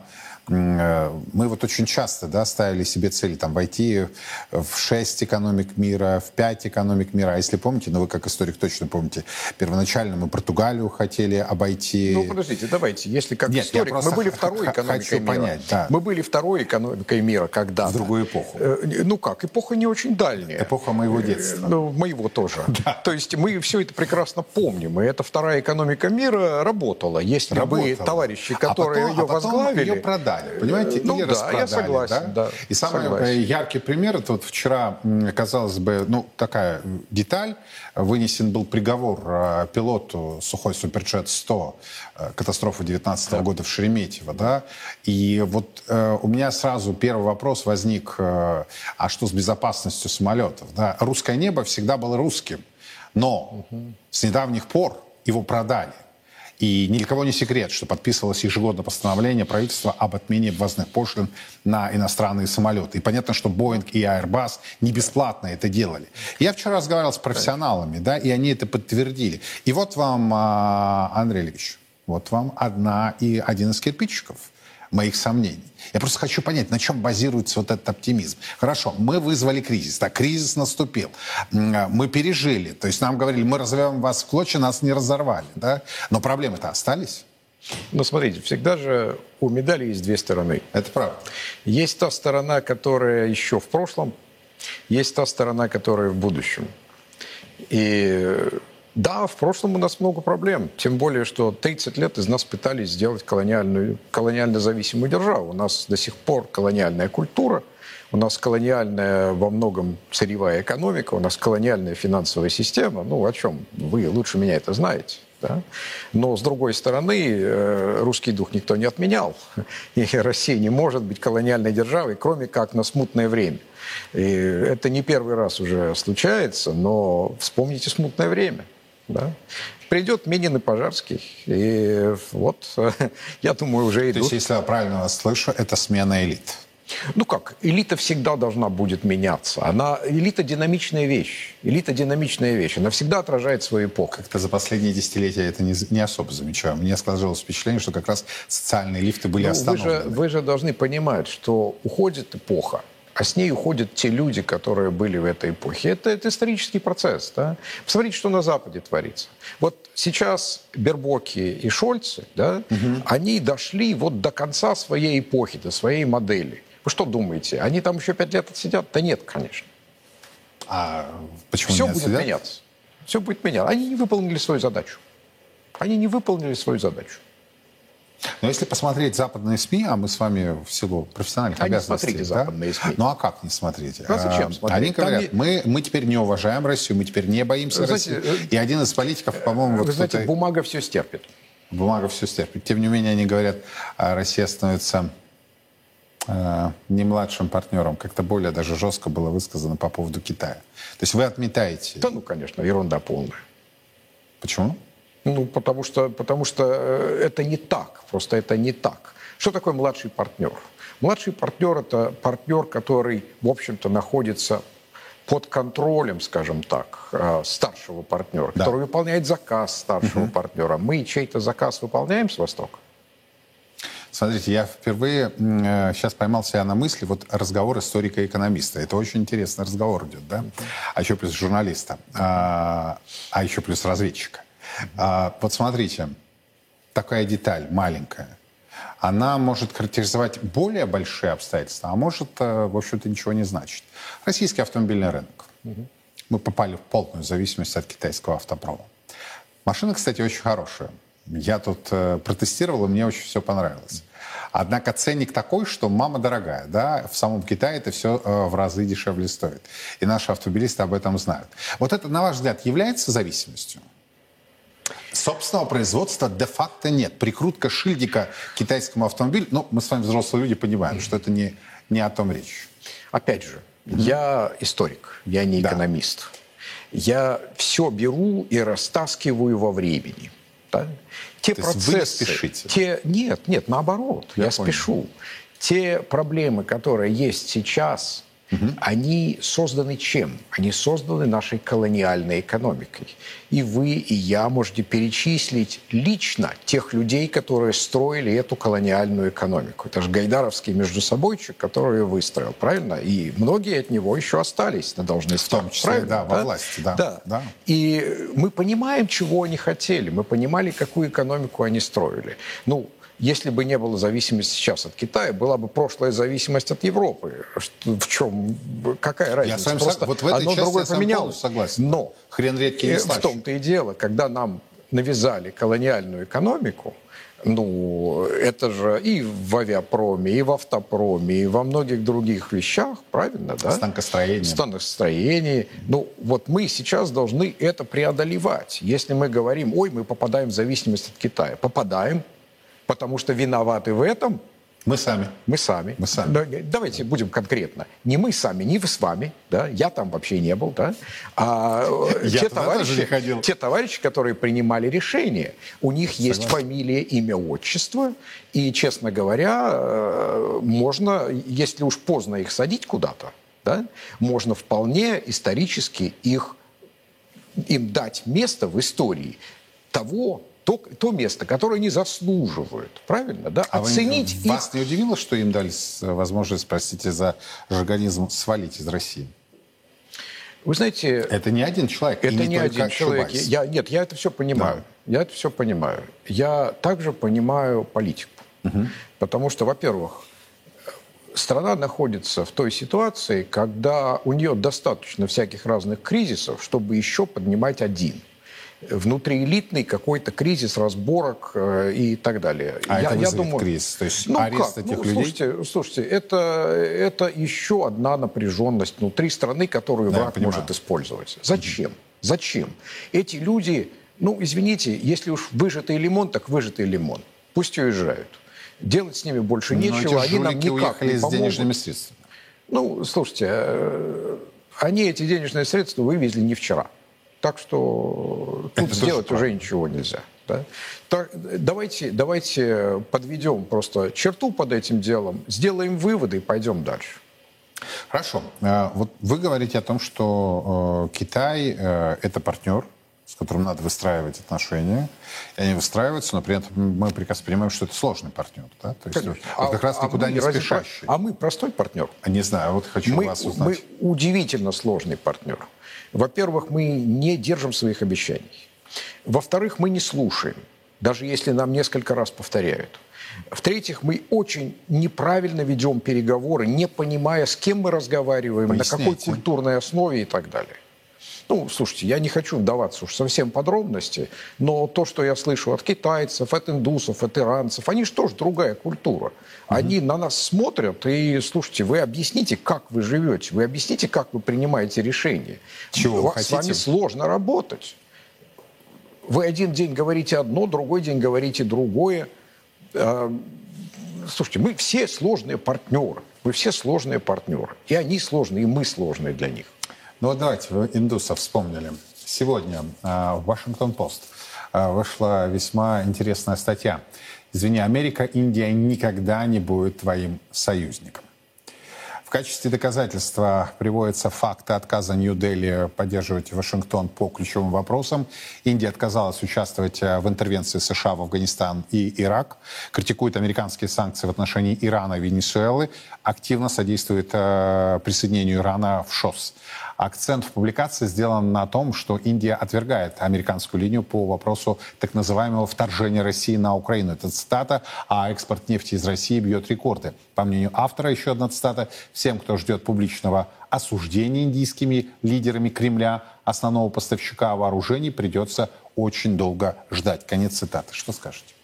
мы вот очень часто да, ставили себе цели там, войти в шесть экономик мира, в пять экономик мира. А если помните, ну вы как историк точно помните, первоначально мы Португалию хотели обойти. Ну подождите, давайте, если как Нет, историк, мы были второй экономикой мира. Понять, да. Мы были второй экономикой мира когда В другую эпоху. Э, ну как, эпоха не очень дальняя. Эпоха моего детства. Ну, моего тоже. Да. То есть мы все это прекрасно помним. И эта вторая экономика мира работала. Если работала. бы товарищи, а которые а потом, ее а потом возглавили... ее продали распродали, понимаете? Ну, Или да, распродали, я согласен, да? да. И самый согласен. яркий пример, это вот вчера, казалось бы, ну, такая деталь, вынесен был приговор э, пилоту Сухой Суперджет 100, э, катастрофы 19 -го да. года в Шереметьево, да, и вот э, у меня сразу первый вопрос возник, э, а что с безопасностью самолетов, да? Русское небо всегда было русским, но угу. с недавних пор его продали. И ни для кого не секрет, что подписывалось ежегодно постановление правительства об отмене ввозных пошлин на иностранные самолеты. И понятно, что Boeing и Airbus не бесплатно это делали. Я вчера разговаривал с профессионалами, да, и они это подтвердили. И вот вам, а, Андрей Ильич, вот вам одна и один из кирпичиков – моих сомнений. Я просто хочу понять, на чем базируется вот этот оптимизм. Хорошо, мы вызвали кризис, так, кризис наступил, мы пережили, то есть нам говорили, мы разорвем вас в клочья, нас не разорвали, да? Но проблемы-то остались. Ну, смотрите, всегда же у медали есть две стороны. Это правда. Есть та сторона, которая еще в прошлом, есть та сторона, которая в будущем. И да, в прошлом у нас много проблем. Тем более, что 30 лет из нас пытались сделать колониальную, колониально зависимую державу. У нас до сих пор колониальная культура, у нас колониальная во многом сырьевая экономика, у нас колониальная финансовая система. Ну, о чем? Вы лучше меня это знаете. Да? Но, с другой стороны, э, русский дух никто не отменял. И Россия не может быть колониальной державой, кроме как на смутное время. И это не первый раз уже случается, но вспомните смутное время – да? Придет Минин и Пожарский, и вот, я думаю, уже идут. То есть, если я правильно вас слышу, это смена элит? Ну как, элита всегда должна будет меняться. Она, элита динамичная вещь. Элита динамичная вещь. Она всегда отражает свою эпоху. Как-то за последние десятилетия это не, не особо замечаю. Мне сложилось впечатление, что как раз социальные лифты были ну, остановлены. Вы же, вы же должны понимать, что уходит эпоха, а с ней уходят те люди, которые были в этой эпохе. Это, это исторический процесс. Да? Посмотрите, что на Западе творится. Вот сейчас Бербоки и Шольцы, да, угу. они дошли вот до конца своей эпохи, до своей модели. Вы что думаете, они там еще пять лет отсидят? Да нет, конечно. А почему Все не будет отсидят? меняться. Все будет меняться. Они не выполнили свою задачу. Они не выполнили свою задачу. Но если посмотреть западные СМИ, а мы с вами в силу профессиональных а обязанностей... смотрите да? западные СМИ. Ну а как не смотрите? А зачем смотреть? Они говорят, Там... мы, мы теперь не уважаем Россию, мы теперь не боимся знаете, России. Э, И один из политиков, по-моему... Вы вот знаете, бумага все стерпит. Бумага все стерпит. Тем не менее, они говорят, а Россия становится э, не младшим партнером. Как-то более даже жестко было высказано по поводу Китая. То есть вы отметаете... Да, ну, конечно, ерунда полная. Почему? Ну, потому что, потому что э, это не так, просто это не так. Что такое младший партнер? Младший партнер – это партнер, который, в общем-то, находится под контролем, скажем так, э, старшего партнера, да. который выполняет заказ старшего угу. партнера. Мы чей-то заказ выполняем с Востока? Смотрите, я впервые э, сейчас поймал себя на мысли, вот разговор историка-экономиста. Это очень интересный разговор идет, да? А еще плюс журналиста, а, а еще плюс разведчика. А, вот смотрите, такая деталь маленькая, она может характеризовать более большие обстоятельства, а может, э, в общем-то, ничего не значить. Российский автомобильный рынок. Мы попали в полную зависимость от китайского автопрома. Машина, кстати, очень хорошая. Я тут э, протестировал, и мне очень все понравилось. Однако ценник такой, что мама дорогая, да, в самом Китае это все э, в разы дешевле стоит. И наши автомобилисты об этом знают. Вот это, на ваш взгляд, является зависимостью? Собственного производства де-факто нет. Прикрутка шильдика к китайскому автомобилю, ну, мы с вами взрослые люди понимаем, что это не, не о том речь. Опять же, я историк, я не Да. экономист. Я все беру и растаскиваю во времени. да. Те То есть вы процессы, спешите? те нет, нет, наоборот, Я я, понял. спешу. Те проблемы, которые есть сейчас, они созданы чем? Они созданы нашей колониальной экономикой. И вы, и я можете перечислить лично тех людей, которые строили эту колониальную экономику. Это же Гайдаровский междусобойчик, который ее выстроил, правильно? И многие от него еще остались на должностях. В том числе, правильно? да, во власти, да, да. да. И мы понимаем, чего они хотели, мы понимали, какую экономику они строили. Ну, если бы не было зависимости сейчас от Китая, была бы прошлая зависимость от Европы. В чем? Какая разница? Я с вами Просто вот в этой одно части другое я поменялось. согласен. Но Хрен редкий не э, в том-то и дело, когда нам навязали колониальную экономику, ну, это же и в авиапроме, и в автопроме, и во многих других вещах, правильно, да? Станкостроение. станкостроении. Ну, вот мы сейчас должны это преодолевать. Если мы говорим, ой, мы попадаем в зависимость от Китая. Попадаем, потому что виноваты в этом Мы сами. мы сами. Мы сами. Да, Давайте будем конкретно. Не мы сами, не вы с вами, да, я там вообще не был, да, а э, Я те товарищи, не ходил. те товарищи, которые принимали решения, у них есть Согласен. фамилия, имя, отчество, и, честно говоря, э, можно, если уж поздно их садить куда-то, да, можно вполне исторически их им дать место в истории того, то, то место, которое они заслуживают, правильно, да, А вы- оценить их вас не удивило, что им дали возможность, простите за жаргонизм, свалить из России? Вы знаете, Это не один человек. это не, только один человек. Я, нет, я это все понимаю. Я это все понимаю. Я также понимаю политику. Потому что, во-первых, страна находится в той ситуации, когда у нее достаточно всяких разных кризисов, чтобы еще поднимать один. Внутриэлитный какой-то кризис, разборок э, и так далее. А это вызовет кризис? То есть ну арест как? этих Ну, людей? Слушайте, слушайте это, это еще одна напряженность внутри страны, которую Да, я враг может использовать. Зачем? Зачем? Эти люди, ну, извините, если уж выжатый лимон, так выжатый лимон. Пусть уезжают. Делать с ними больше Но нечего, они нам никак не с помогут. денежными средствами. Ну, слушайте, э, они эти денежные средства вывезли не вчера. Так что Это тут тоже сделать уже ничего нельзя. да. Так, давайте, давайте подведем просто черту под этим делом, сделаем выводы и пойдем дальше. Хорошо. Э, Вот вы говорите о том, что э, Китай э, это партнер, с которым надо выстраивать отношения. И они выстраиваются, но при этом мы прекрасно понимаем, что это сложный партнер. Да? То есть Конечно. вот как раз никуда мы не разве про- спешащий. А мы простой партнер. Не знаю, вот хочу мы, вас мы узнать. удивительно сложный партнер. Во-первых, мы не держим своих обещаний. Во-вторых, мы не слушаем, даже если нам несколько раз повторяют. В-третьих, мы очень неправильно ведем переговоры, не понимая, с кем мы разговариваем, на какой Поясняйте. культурной основе и так далее. Ну, слушайте, я не хочу вдаваться уж совсем подробности, но то, что я слышу от китайцев, от индусов, от иранцев, они же тоже другая культура. Они на нас смотрят и, слушайте, вы объясните, как вы живете, вы объясните, как вы принимаете решения. Чего вы Ва- С хотите? вами сложно работать. Вы один день говорите одно, другой день говорите другое. А, Слушайте, мы все сложные партнеры. Мы все сложные партнеры. И они сложные, и мы сложные для них. Ну вот давайте, вы индусов вспомнили. Сегодня э, в Вашингтон-Пост э, вышла весьма интересная статья. Извини, Америка, Индия никогда не будет твоим союзником. В качестве доказательства приводятся факты отказа Нью-Дели поддерживать Вашингтон по ключевым вопросам. Индия отказалась участвовать э, в интервенции США в Афганистан и Ирак, критикует американские санкции в отношении Ирана и Венесуэлы, активно содействует присоединению Ирана в ШОС. Акцент в публикации сделан на том, что Индия отвергает американскую линию по вопросу так называемого вторжения России на Украину. Это цитата, а экспорт нефти из России бьет рекорды. По мнению автора, еще одна цитата. Всем, кто ждет публичного осуждения индийскими лидерами Кремля, основного поставщика вооружений, придется очень долго ждать. Конец цитаты. Что скажете?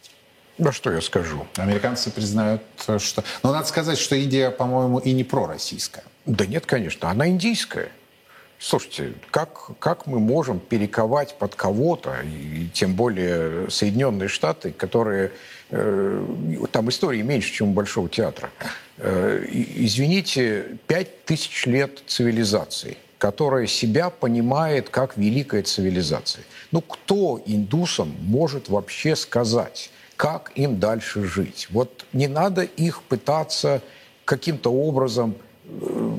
Да что я скажу? Американцы признают, что... Но надо сказать, что Индия, по-моему, и не пророссийская. Да нет, конечно, она индийская. Слушайте, как, как мы можем перековать под кого-то, и тем более Соединенные Штаты, которые... Э, там истории меньше, чем у Большого театра. Э, извините, пять тысяч лет цивилизации, которая себя понимает как великая цивилизация. Ну, кто индусам может вообще сказать, как им дальше жить? Вот не надо их пытаться каким-то образом э,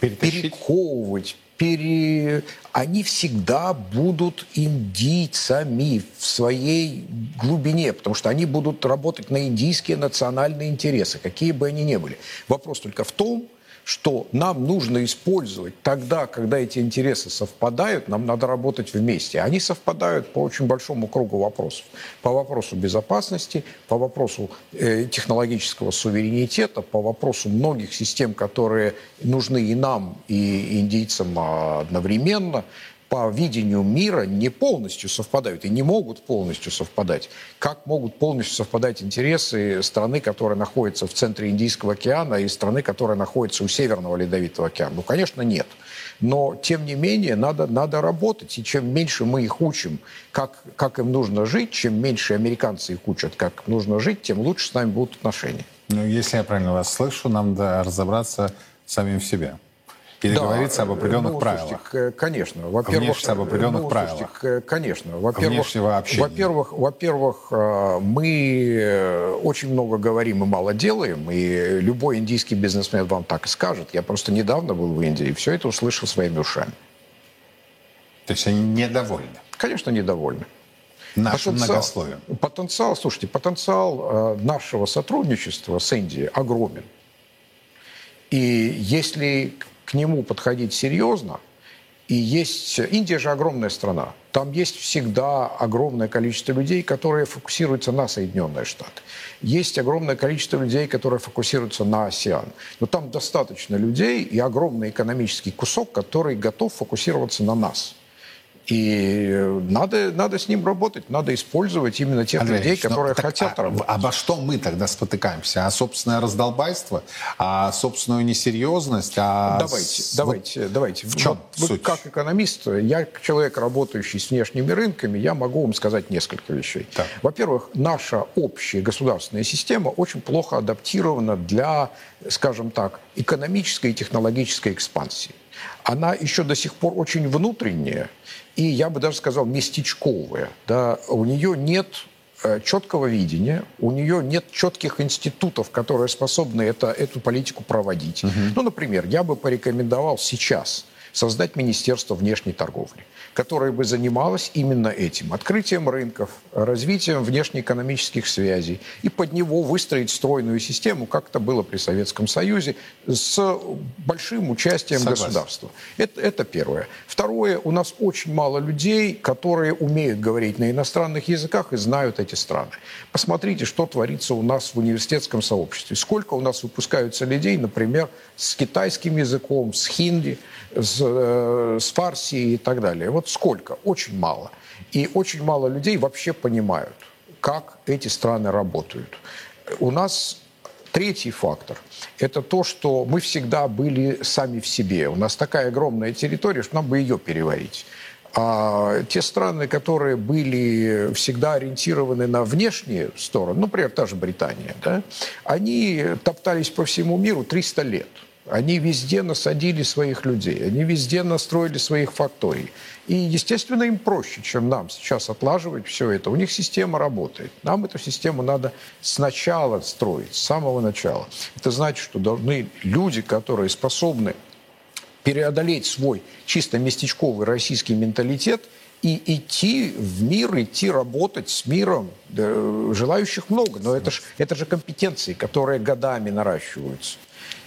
перековывать, пере... они всегда будут индийцами в своей глубине, потому что они будут работать на индийские национальные интересы, какие бы они ни были. Вопрос только в том, что нам нужно использовать тогда, когда эти интересы совпадают, нам надо работать вместе. Они совпадают по очень большому кругу вопросов. По вопросу безопасности, по вопросу э, технологического суверенитета, по вопросу многих систем, которые нужны и нам, и индийцам одновременно по видению мира не полностью совпадают и не могут полностью совпадать. Как могут полностью совпадать интересы страны, которая находится в центре Индийского океана, и страны, которая находится у Северного Ледовитого океана? Ну, конечно, нет. Но, тем не менее, надо, надо работать. И чем меньше мы их учим, как, как им нужно жить, чем меньше американцы их учат, как нужно жить, тем лучше с нами будут отношения. Ну, если я правильно вас слышу, нам надо разобраться самим в себе. И договориться да, об определенных ну, правилах. Слушайте, конечно. Во-первых, Внешне об определенных ну, правилах. Слушайте, конечно. Во-первых, общения. Во-первых, во-первых, э, мы э, очень много говорим и мало делаем, и любой индийский бизнесмен вам так и скажет. Я просто недавно был в Индии и все это услышал своими ушами. То есть они недовольны? Конечно, недовольны. Нашим потенциал, многословием. Потенциал, слушайте, потенциал э, нашего сотрудничества с Индией огромен. И если к нему подходить серьезно. И есть... Индия же огромная страна. Там есть всегда огромное количество людей, которые фокусируются на Соединенные Штаты. Есть огромное количество людей, которые фокусируются на АСИАН. Но там достаточно людей и огромный экономический кусок, который готов фокусироваться на нас. И надо, надо с ним работать, надо использовать именно тех Андрей людей, Ильич, которые так, хотят а, работать. Обо что мы тогда спотыкаемся? А собственное раздолбайство? А собственную несерьезность? А давайте, с... давайте, давайте. В чем вот, суть? Как экономист, я человек, работающий с внешними рынками, я могу вам сказать несколько вещей. Так. Во-первых, наша общая государственная система очень плохо адаптирована для, скажем так, экономической и технологической экспансии она еще до сих пор очень внутренняя и, я бы даже сказал, местечковая. Да? У нее нет э, четкого видения, у нее нет четких институтов, которые способны это, эту политику проводить. Угу. Ну, например, я бы порекомендовал сейчас создать Министерство внешней торговли которая бы занималась именно этим. Открытием рынков, развитием внешнеэкономических связей. И под него выстроить стройную систему, как это было при Советском Союзе, с большим участием Согласен. государства. Это, это первое. Второе, у нас очень мало людей, которые умеют говорить на иностранных языках и знают эти страны. Посмотрите, что творится у нас в университетском сообществе. Сколько у нас выпускаются людей, например, с китайским языком, с хинди, с, с фарси и так далее. Вот сколько? Очень мало. И очень мало людей вообще понимают, как эти страны работают. У нас третий фактор – это то, что мы всегда были сами в себе. У нас такая огромная территория, что нам бы ее переварить. А те страны, которые были всегда ориентированы на внешние стороны, ну, например, та же Британия, да, они топтались по всему миру 300 лет – они везде насадили своих людей, они везде настроили своих факторий. И, естественно, им проще, чем нам сейчас отлаживать все это. У них система работает. Нам эту систему надо сначала строить, с самого начала. Это значит, что должны люди, которые способны преодолеть свой чисто местечковый российский менталитет и идти в мир, идти работать с миром. Желающих много, но это же это же компетенции, которые годами наращиваются.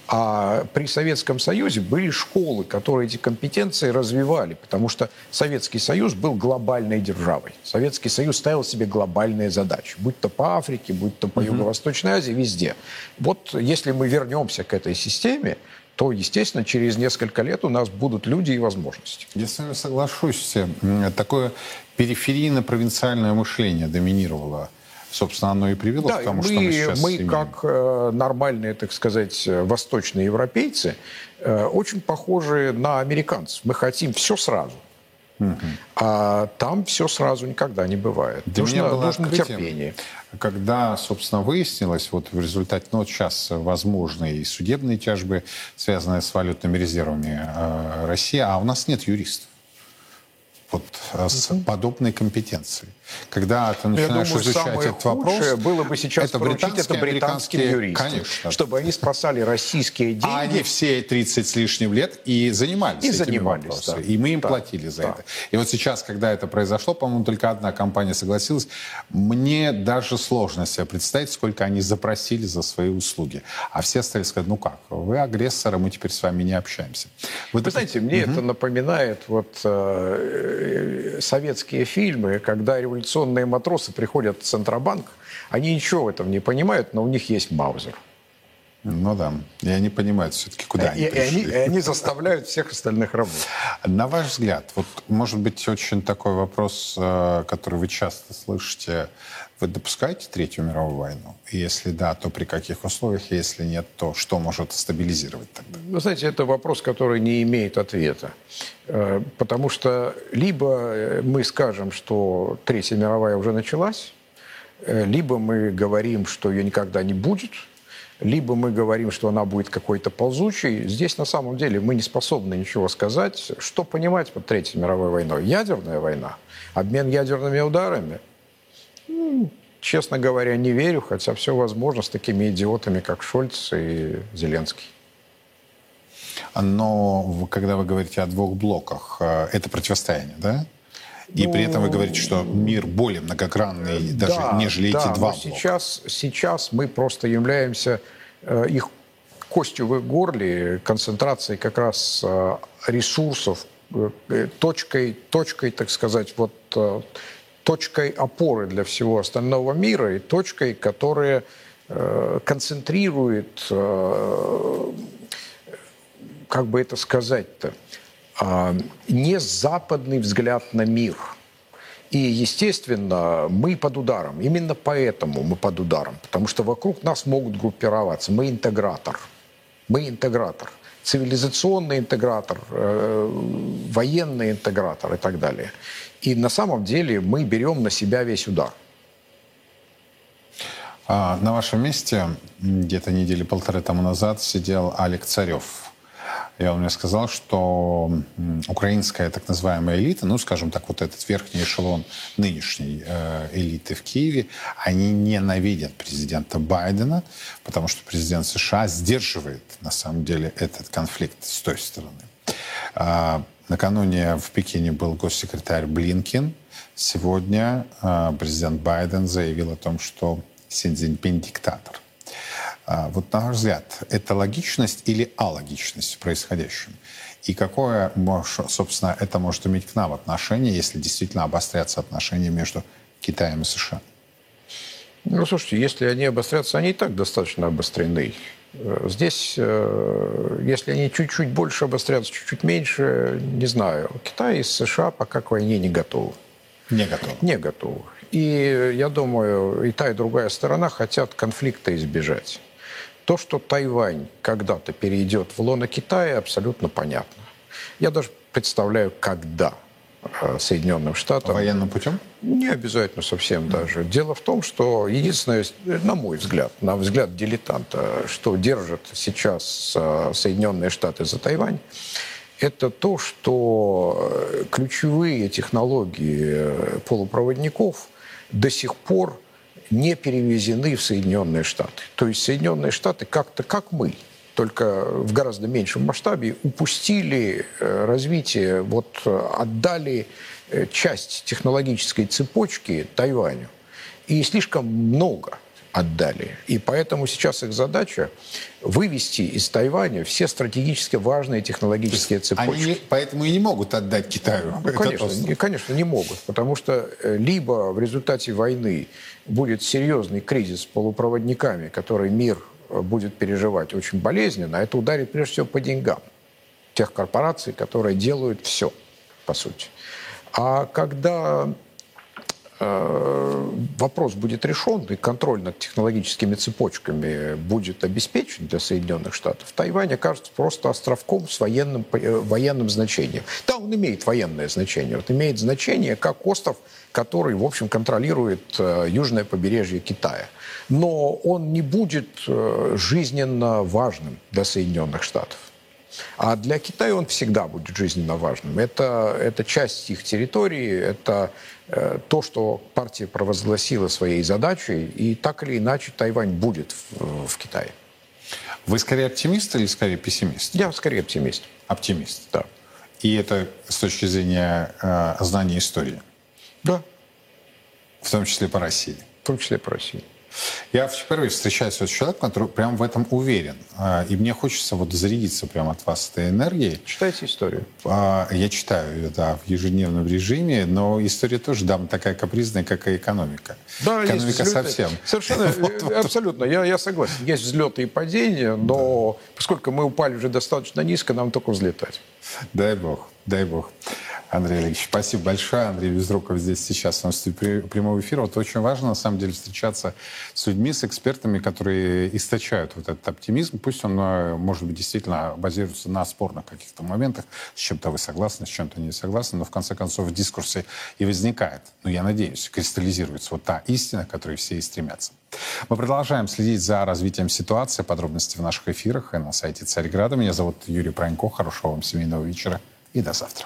А при Советском Союзе были школы, которые эти компетенции развивали, потому что Советский Союз был глобальной державой. Советский Союз ставил себе глобальные задачи, будь то по Африке, будь то по Юго-Восточной Азии, везде. Вот если мы вернемся к этой системе, то, естественно, через несколько лет у нас будут люди и возможности. Я с вами соглашусь. М, Такое периферийно-провинциальное мышление доминировало. Собственно, оно и привело Да, к тому, мы, что мы сейчас мы имеем. как э, нормальные, так сказать, э, восточные европейцы, э, очень похожи на американцев. Мы хотим все сразу. А там все сразу никогда не бывает. Для нужно меня было нужно терпение. когда, собственно, выяснилось, вот в результате, ну вот сейчас возможны и судебные тяжбы, связанные с валютными резервами э, России, а у нас нет юристов. Вот э, с подобной компетенцией. Когда ты Я начинаешь думаю, изучать самое этот вопрос, было бы сейчас это поручить это британские, британским юристам, Конечно. чтобы они спасали российские деньги. А они все 30 с лишним лет и занимались И этими занимались, вопросами. да. И мы им Да, платили за да. это. И вот сейчас, когда это произошло, по-моему, только одна компания согласилась. Мне даже сложно себе представить, сколько они запросили за свои услуги. А все остальные сказали, ну как, вы агрессоры, мы теперь с вами не общаемся. Вы это- знаете, мне это напоминает вот э, э, советские фильмы, когда революционные матросы приходят в Центробанк, они ничего в этом не понимают, но у них есть Маузер. Ну да, и они понимают все-таки, куда они и, и они, пришли. и они заставляют всех остальных работать. На ваш взгляд, вот может быть очень такой вопрос, э, который вы часто слышите, вы допускаете Третью мировую войну? И если да, то при каких условиях? Если нет, то что может стабилизировать тогда? Вы знаете, это вопрос, который не имеет ответа. Э, Потому что либо э, мы скажем, что Третья мировая уже началась, либо мы говорим, что ее никогда не будет, либо мы говорим, что она будет какой-то ползучей. Здесь на самом деле мы не способны ничего сказать. Что понимать под Третьей мировой войной? Ядерная война? Обмен ядерными ударами? М, Честно говоря, не верю, хотя все возможно с такими идиотами, как Шольц и Зеленский. Но когда вы говорите о двух блоках, э, это противостояние, да? И при этом вы говорите, что мир более многогранный, даже Да, нежели да, эти два блока. сейчас, сейчас мы просто являемся э, их костью в их горле, концентрацией как раз э, ресурсов, э, точкой, точкой, так сказать, вот э, точкой опоры для всего остального мира и точкой, которая э, концентрирует, э, как бы это сказать-то, не западный взгляд на мир. И, естественно, мы под ударом. Именно поэтому мы под ударом. Потому что вокруг нас могут группироваться. Мы интегратор. Мы интегратор. Цивилизационный интегратор, э, военный интегратор и так далее. И на самом деле мы берем на себя весь удар. А, на вашем месте где-то недели полторы тому назад сидел Алек Царев. И он мне сказал, что украинская так называемая элита, ну, скажем так, вот этот верхний эшелон нынешней э, элиты в Киеве, они ненавидят президента Байдена, потому что президент США сдерживает, на самом деле, этот конфликт с той стороны. А, накануне в Пекине был госсекретарь Блинкин. Сегодня а, президент Байден заявил о том, что Си Цзиньпин диктатор. А, Вот на ваш взгляд, это логичность или алогичность в происходящем? И какое, собственно, это может иметь к нам отношение, если действительно обострятся отношения между Китаем и США? Ну, слушайте, если они обострятся, они и так достаточно обострены. Э, Здесь, э, если они чуть-чуть больше обострятся, чуть-чуть меньше, не знаю. Китай и США пока к войне не готовы. Не готовы. Не готовы. И я думаю, и та, и другая сторона хотят конфликта избежать. То, что Тайвань когда-то перейдет в лоно Китая, абсолютно понятно. Я даже представляю, когда э, Соединенным Штатам... Военным путем? Не обязательно совсем даже. Дело в том, что единственное, на мой взгляд, на взгляд дилетанта, что держит сейчас э, Соединенные Штаты за Тайвань, это то, что э, ключевые технологии полупроводников до сих пор не перевезены в Соединенные Штаты. То есть Соединенные Штаты как-то, как мы, только в гораздо меньшем масштабе, упустили э, развитие, вот э, отдали э, часть технологической цепочки Тайваню. И слишком много отдали. И поэтому сейчас их задача вывести из Тайваня все стратегически важные технологические цепочки. Они поэтому и не могут отдать Китаю. Ну, конечно, не- конечно, не могут, потому что э, либо в результате войны будет серьезный кризис с полупроводниками, который мир э, будет переживать очень болезненно, а это ударит прежде всего по деньгам тех корпораций, которые делают все, по сути. А когда вопрос будет решен и контроль над технологическими цепочками будет обеспечен для Соединенных Штатов, Тайвань окажется просто островком с военным, э, военным значением. Да, он имеет военное значение. Вот имеет значение как остров, который, в общем, контролирует э, южное побережье Китая. Но он не будет э, жизненно важным для Соединенных Штатов. А для Китая он всегда будет жизненно важным. Это, это часть их территории, это э, то, что партия провозгласила своей задачей, и так или иначе Тайвань будет в, в Китае. Вы скорее оптимист или скорее пессимист? Я скорее оптимист. Оптимист. Да. И это с точки зрения э, знания истории, Да, в том числе по России. в том числе по России. Я впервые встречаюсь с человеком, который прям в этом уверен. А, И мне хочется вот зарядиться прямо от вас этой энергией. Читайте историю. А, Я читаю ее, да, в ежедневном режиме, но история тоже, да, такая капризная, как и экономика. Да, есть экономика взлеты. совсем. Совершенно, Вот, абсолютно, я, я согласен. Есть взлеты и падения, но поскольку мы упали уже достаточно низко, нам только взлетать. Дай бог, дай бог. Андрей Олегович, спасибо большое. Андрей Безруков здесь сейчас у нас прямого эфира. Вот очень важно, на самом деле, встречаться с людьми, с экспертами, которые источают вот этот оптимизм. Пусть он, э, может быть, действительно базируется на спорных каких-то моментах. С чем-то вы согласны, с чем-то не согласны, но в конце концов в дискурсе и возникает, ну, я надеюсь, кристаллизируется вот та истина, к которой все и стремятся. Мы продолжаем следить за развитием ситуации. Подробности в наших эфирах и на сайте Царьграда. Меня зовут Юрий Пронько. Хорошего вам семейного вечера и до завтра.